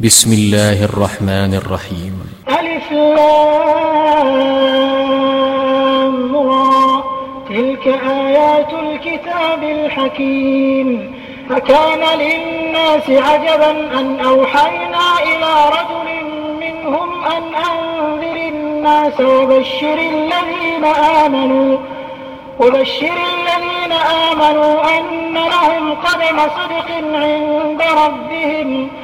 بسم الله الرحمن الرحيم. ألف تلك آيات الكتاب الحكيم. فكان للناس عجبا أن أوحينا إلى رجل منهم أن أنذر الناس وبشر الذين آمنوا. وبشر الذين آمنوا أن لهم قدم صدق عند ربهم.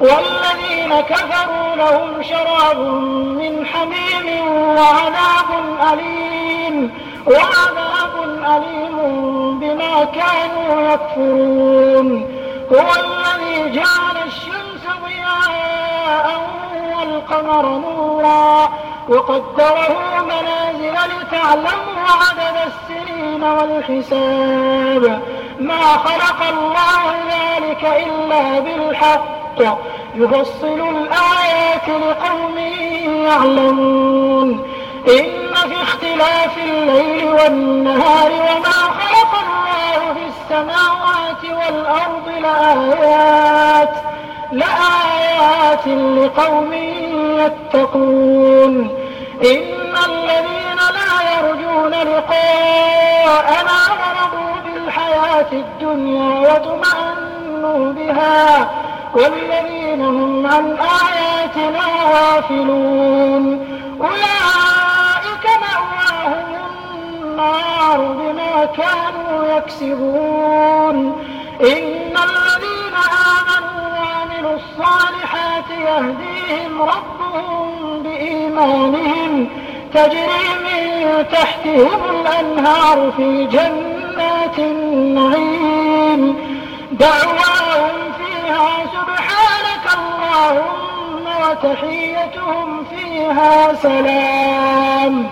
والذين كفروا لهم شراب من حميم وعذاب أليم وعذاب أليم بما كانوا يكفرون. هو الذي جعل الشمس ضياء والقمر نورا وقدره منازل لتعلموا عدد السنين والحساب. ما خلق الله ذلك إلا بالحق. يفصل الآيات لقوم يعلمون. إن في اختلاف الليل والنهار وما خلق الله في السماوات والأرض لآيات لآيات لقوم يتقون. إن الذين لا يرجون لقاءنا ورضوا بالحياة الدنيا وطمأنوا بها. والذين هم عن آياتنا غافلون. أولئك مأواهم النار بما كانوا يكسبون. إن الذين آمنوا وعملوا الصالحات يهديهم ربهم بإيمانهم. تجري من تحتهم الأنهار في جنات النعيم. دعواهم اللهم وتحيتهم فيها سلام.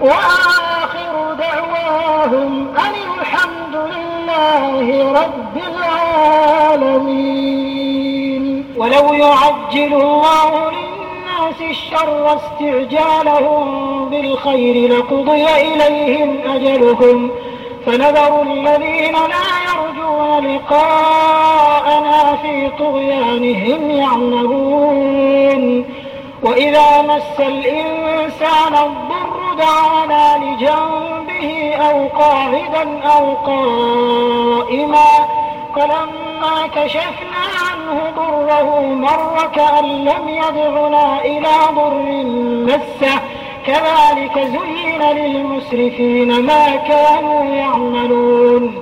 وآخر دعواهم أن الحمد لله رب العالمين. ولو يعجل الله للناس الشر استعجالهم بالخير لقضي إليهم أجلهم. فنذر الذين لا يرجون لقاءنا في طغيانهم يعمهون. وإذا مس الإنسان الضر دعانا لجنبه أو قاعدا أو قائما. فلما كشفنا عنه ضره مر كأن لم يدعنا إلى ضر مسه. كذلك زين للمسرفين ما كانوا يعملون.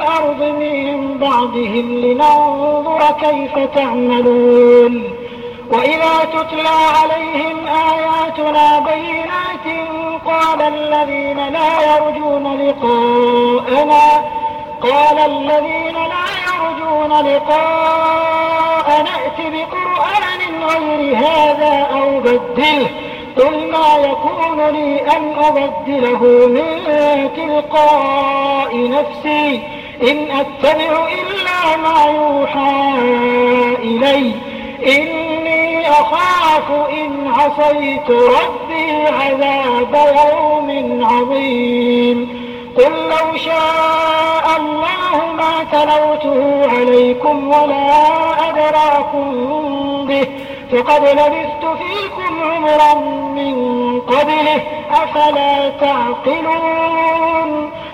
الأرض من بعدهم لننظر كيف تعملون. وإذا تتلى عليهم آياتنا بينات قال الذين لا يرجون لقاءنا قال الذين لا يرجون لقاء نأت بقرآن غير هذا أو بدله. قل ما يكون لي أن أبدله من تلقاء نفسي. إن أتبع إلا ما يوحى إلي. إني أخاف إن عصيت ربي عذاب يوم عظيم. قل لو شاء الله ما تلوته عليكم ولا أدراكم به. فقد لبثت فيكم عمرا من قبله. أفلا تعقلون؟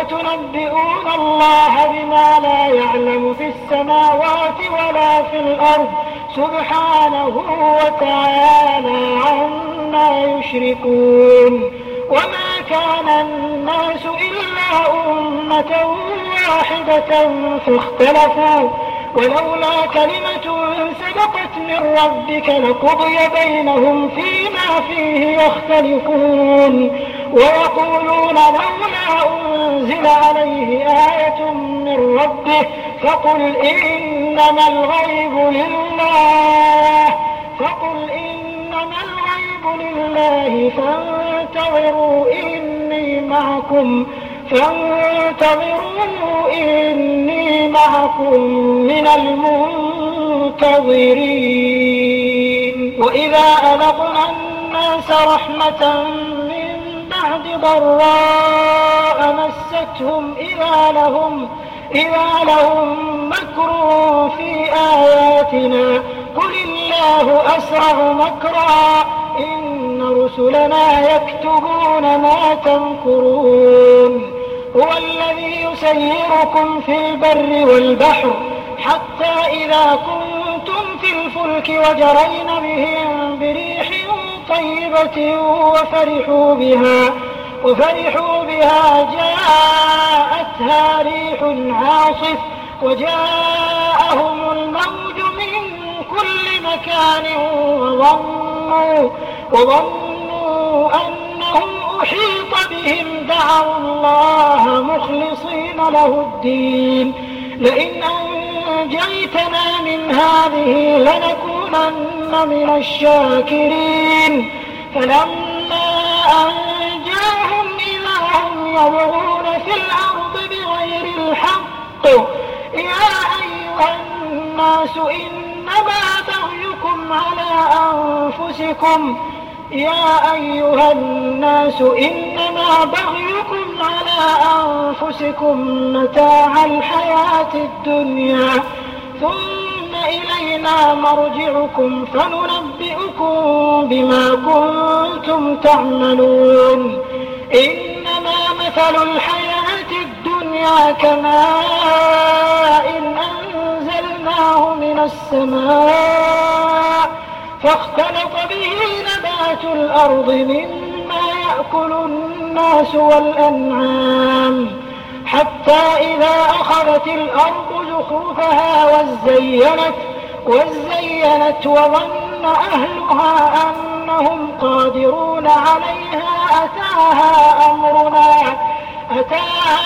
أتنبئون الله بما لا يعلم في السماوات ولا في الأرض. سبحانه وتعالى عما يشركون. وما كان الناس إلا أمة واحدة فاختلفوا. ولولا كلمة سبقت من ربك لقضي بينهم فيما فيه يختلفون. ويقولون لولا أنزل عليه آية من ربه فقل إنما الغيب لله فقل إنما الغيب لله فانتظروا إني معكم فانتظروا إني معكم من المنتظرين. وإذا أذقنا الناس رحمة بعد ضراء مستهم إذا لهم إذا لهم مكر في آياتنا. قل الله أسرع مكرا. إن رسلنا يكتبون ما تمكرون. هو الذي يسيركم في البر والبحر حتى إذا كنتم في الفلك وجرين بهم بريح طيبة وفرحوا بها وفرحوا بها جاءتها ريح عاصف وجاءهم الموج من كل مكان وظنوا وظنوا أنهم أحيط بهم دعوا الله مخلصين له الدين. لئن أنجيتنا من هذه لنكونن من الشاكرين. فلما أنجاهم إذا هم يبغون في الأرض بغير الحق يا أيها الناس إنما بغيكم على أنفسكم. يا أيها الناس إنما بغيكم على أنفسكم متاع الحياة الدنيا. ثم إلينا مرجعكم فننبئكم بما كنتم تعملون. إنما مثل الحياة الدنيا كماء أنزلناه من السماء فاختلط به نبات الأرض مما يأكل الناس والأنعام حتى إذا أخذت الأرض زخرفها وزينت وزينت وظن أهلها أنهم قادرون عليها. أتاها أمرنا أتاها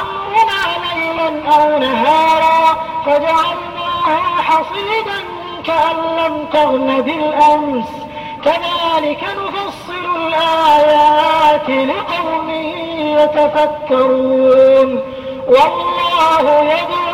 أمرنا ليلا أو نهارا فجعلناها حصيدا كأن لم تغن بالأمس. كذلك نفصل الآيات لقوم يتفكرون. والله يدعو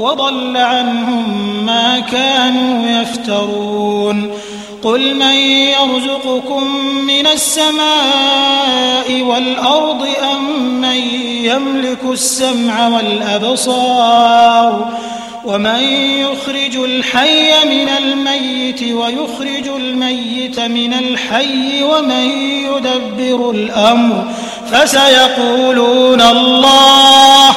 وضل عنهم ما كانوا يفترون. قل من يرزقكم من السماء والأرض أم من يملك السمع والأبصار؟ ومن يخرج الحي من الميت ويخرج الميت من الحي ومن يدبر الأمر فسيقولون الله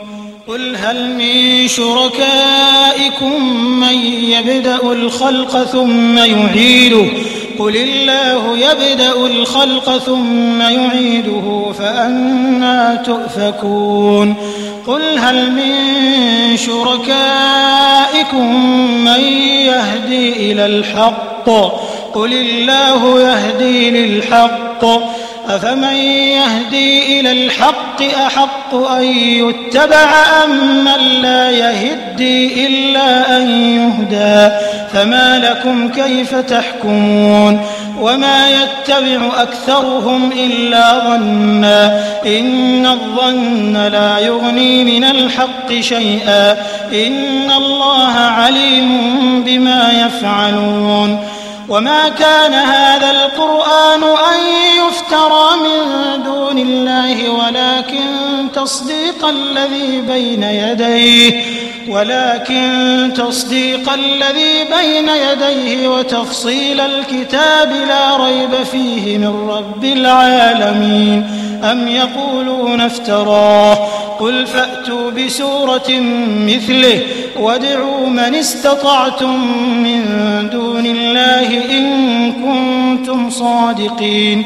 قل هل من شركائكم من يبدأ الخلق ثم يعيده؟ قل الله يبدأ الخلق ثم يعيده فأنا تؤفكون. قل هل من شركائكم من يهدي إلى الحق؟ قل الله يهدي للحق. أفمن يهدي إلى الحق؟ أحق أن يتبع أم من لا يهدي إلا أن يهدى فما لكم كيف تحكمون وما يتبع أكثرهم إلا ظنا إن الظن لا يغني من الحق شيئا إن الله عليم بما يفعلون وما كان هذا القرآن أن يفترى من دون الله ولكن تصديق الذي بين يديه ولكن تصديق الذي بين يديه وتفصيل الكتاب لا ريب فيه من رب العالمين. أم يقولون افتراه؟ قل فأتوا بسورة مثله وادعوا من استطعتم من دون الله إن كنتم صادقين.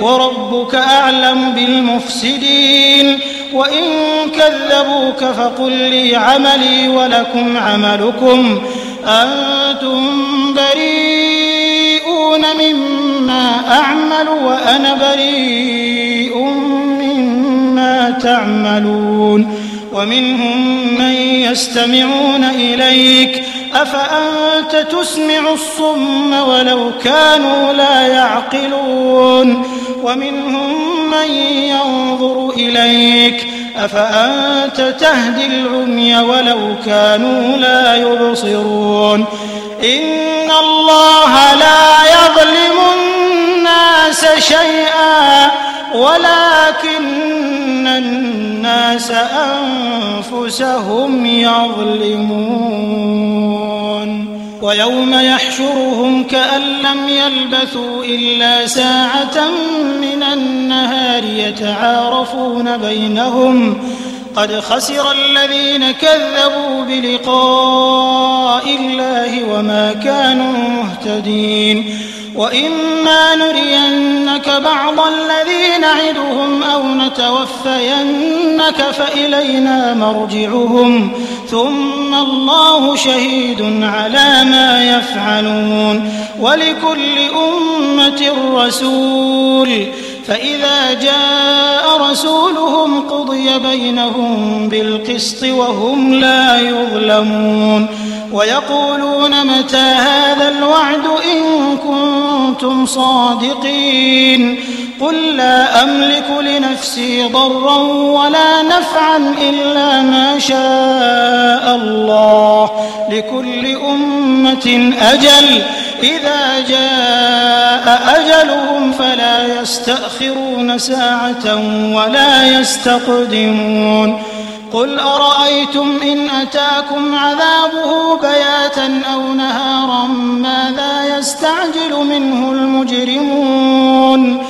وربك أعلم بالمفسدين. وإن كذبوك فقل لي عملي ولكم عملكم. أنتم بريئون مما أعمل وأنا بريء مما تعملون. ومنهم من يستمعون إليك. أفأنت تسمع الصم ولو كانوا لا يعقلون. ومنهم من ينظر إليك أفأنت تهدي العمي ولو كانوا لا يبصرون؟ إن الله لا يظلم الناس شيئا ولكن الناس أنفسهم يظلمون. ويوم يحشرهم كأن لم يلبثوا إلا ساعة من النهار يتعارفون بينهم قد خسر الذين كذبوا بلقاء الله وما كانوا مهتدين وإما نرينك بعض الذي نعدهم أو نتوفينك فإلينا مرجعهم ثم الله شهيد على ما يفعلون ولكل أمة رسول فإذا جاء رسولهم قضي بينهم بالقسط وهم لا يظلمون ويقولون متى هذا الوعد إن كنتم صادقين قل لا أملك لنفسي ضرا ولا نفعا إلا ما شاء الله. لكل أمة أجل. إذا جاء أجلهم فلا يستأخرون ساعة ولا يستقدمون. قل أرأيتم إن أتاكم عذابه بياتا أو نهارا ماذا يستعجل منه المجرمون؟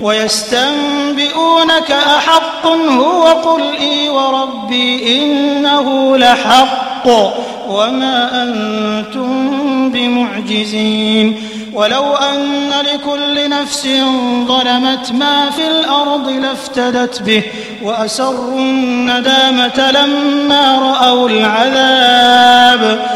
ويستنبئونك أحق هو قل إي وربي إنه لحق وما أنتم بمعجزين ولو أن لكل نفس ظلمت ما في الأرض لافتدت به وأسروا الندامة لما رأوا العذاب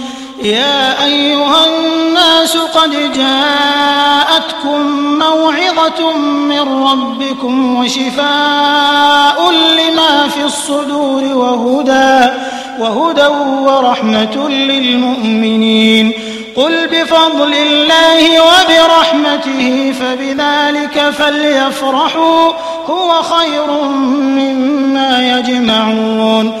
يا أيها الناس قد جاءتكم موعظة من ربكم وشفاء لما في الصدور وهدى وهدى ورحمة للمؤمنين. قل بفضل الله وبرحمته فبذلك فليفرحوا هو خير مما يجمعون.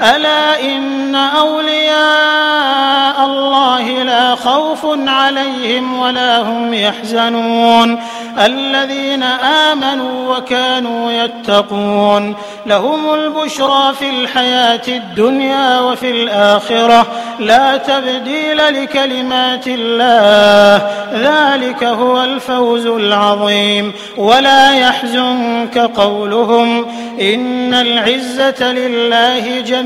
ألا إن أولياء الله لا خوف عليهم ولا هم يحزنون. الذين آمنوا وكانوا يتقون. لهم البشرى في الحياة الدنيا وفي الآخرة. لا تبديل لكلمات الله. ذلك هو الفوز العظيم. ولا يحزنك قولهم. إن العزة لله جميعا.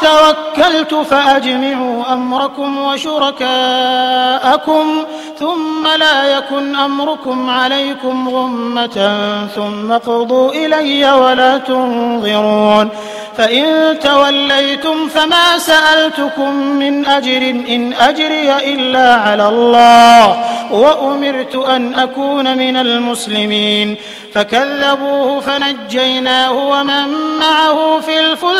توكلت فأجمعوا أمركم وشركاءكم ثم لا يكن أمركم عليكم غمة ثم اقضوا إلي ولا تنظرون فإن توليتم فما سألتكم من أجر إن أجري إلا على الله وأمرت أن أكون من المسلمين فكذبوه فنجيناه ومن معه في الفلك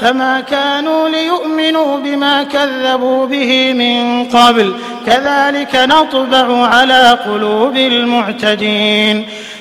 فما كانوا ليؤمنوا بما كذبوا به من قبل. كذلك نطبع على قلوب المعتدين.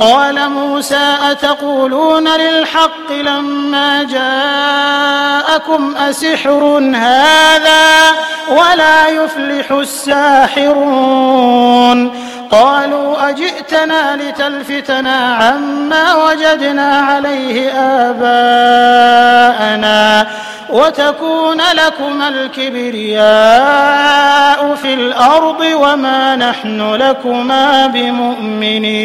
قال موسى أتقولون للحق لما جاءكم أسحر هذا ولا يفلح الساحرون؟ قالوا أجئتنا لتلفتنا عما وجدنا عليه آباءنا وتكون لكما الكبرياء في الأرض وما نحن لكما بمؤمنين.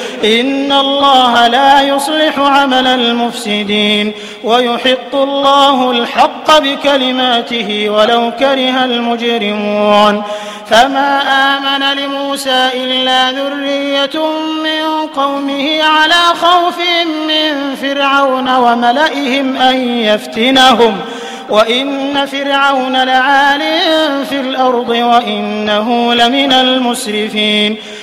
إن الله لا يصلح عمل المفسدين ويحق الله الحق بكلماته ولو كره المجرمون فما آمن لموسى إلا ذرية من قومه على خوف من فرعون وملئهم أن يفتنهم وإن فرعون لعال في الأرض وإنه لمن المسرفين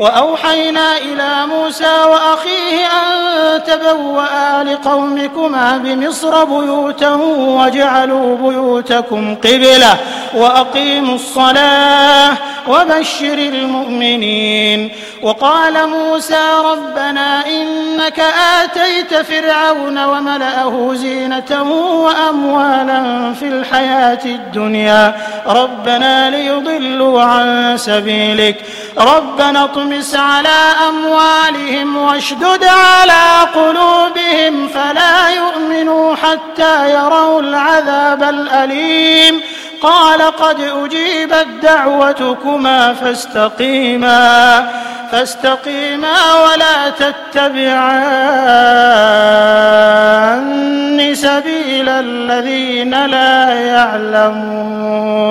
وأوحينا إلى موسى وأخيه أن تبوأ لقومكما بمصر بيوتا وجعلوا بيوتكم قبلة وأقيموا الصلاة وبشر المؤمنين. وقال موسى ربنا إنك آتيت فرعون وملأه زينة وأموالا في الحياة الدنيا. ربنا ليضلوا عن سبيلك. ربنا اطمس على أموالهم واشدد على قلوبهم فلا يؤمنوا حتى يروا العذاب الأليم. قال قد أجيبت دعوتكما فاستقيما فاستقيما ولا تتبعان سبيل الذين لا يعلمون.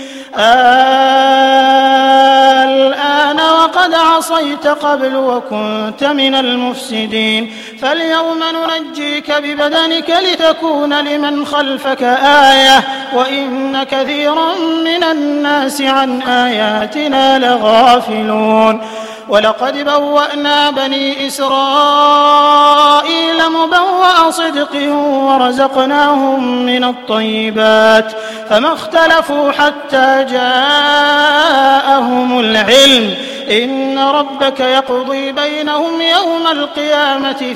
الآن وقد عصيت قبل وكنت من المفسدين. فاليوم ننجيك ببدنك لتكون لمن خلفك آية وإن كثيرا من الناس عن آياتنا لغافلون. ولقد بوأنا بني إسرائيل مبوأ صدق ورزقناهم من الطيبات فما اختلفوا حتى جاءهم العلم. إن ربك يقضي بينهم يوم القيامة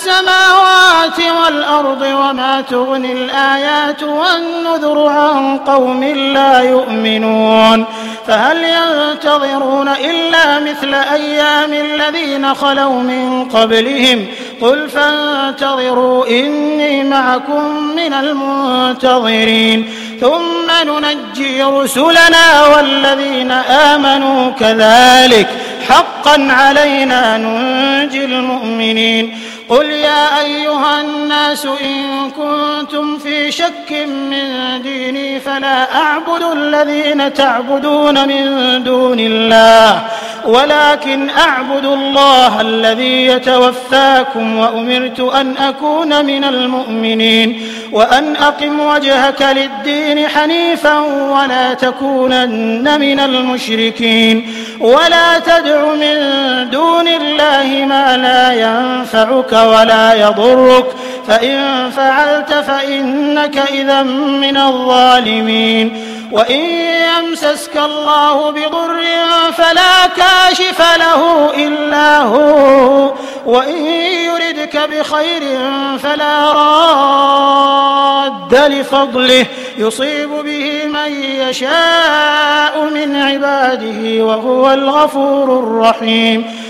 السماوات والأرض وما تغني الآيات والنذر عن قوم لا يؤمنون فهل ينتظرون إلا مثل أيام الذين خلوا من قبلهم قل فانتظروا إني معكم من المنتظرين ثم ننجي رسلنا والذين آمنوا كذلك حقا علينا ننجي المؤمنين قل يا أيها الناس إن كنتم في شك من ديني فلا أعبد الذين تعبدون من دون الله ولكن أعبد الله الذي يتوفاكم وأمرت أن أكون من المؤمنين وأن أقم وجهك للدين حنيفا ولا تكونن من المشركين ولا تدع من دون الله ما لا ينفعك ولا يضرك. فإن فعلت فإنك إذا من الظالمين. وإن يمسسك الله بضر فلا كاشف له إلا هو. وإن يردك بخير فلا راد لفضله. يصيب به من يشاء من عباده وهو الغفور الرحيم.